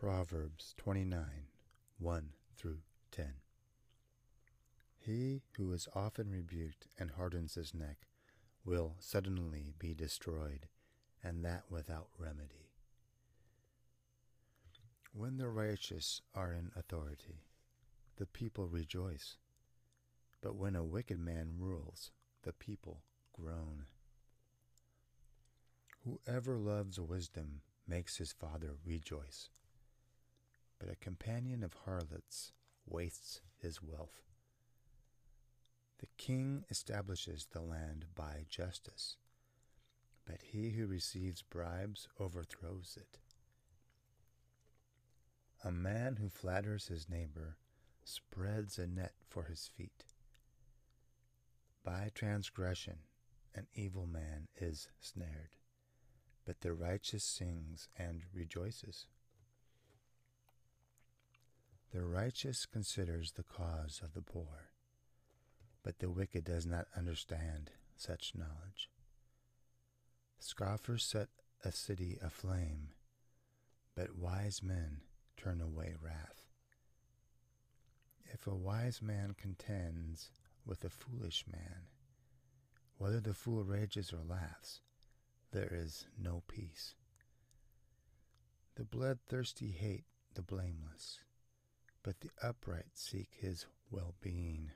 Proverbs 29 1 through 10. He who is often rebuked and hardens his neck will suddenly be destroyed, and that without remedy. When the righteous are in authority, the people rejoice. But when a wicked man rules, the people groan. Whoever loves wisdom makes his father rejoice, but a companion of harlots wastes his wealth. The king establishes the land by justice, but he who receives bribes overthrows it. A man who flatters his neighbor spreads a net for his feet. By transgression, an evil man is snared, but the righteous sings and rejoices. The righteous considers the cause of the poor but the wicked does not understand such knowledge. Scoffers set a city aflame, but wise men turn away wrath. If a wise man contends with a foolish man, whether the fool rages or laughs, there is no peace. The bloodthirsty hate the blameless, but the upright seek his well being.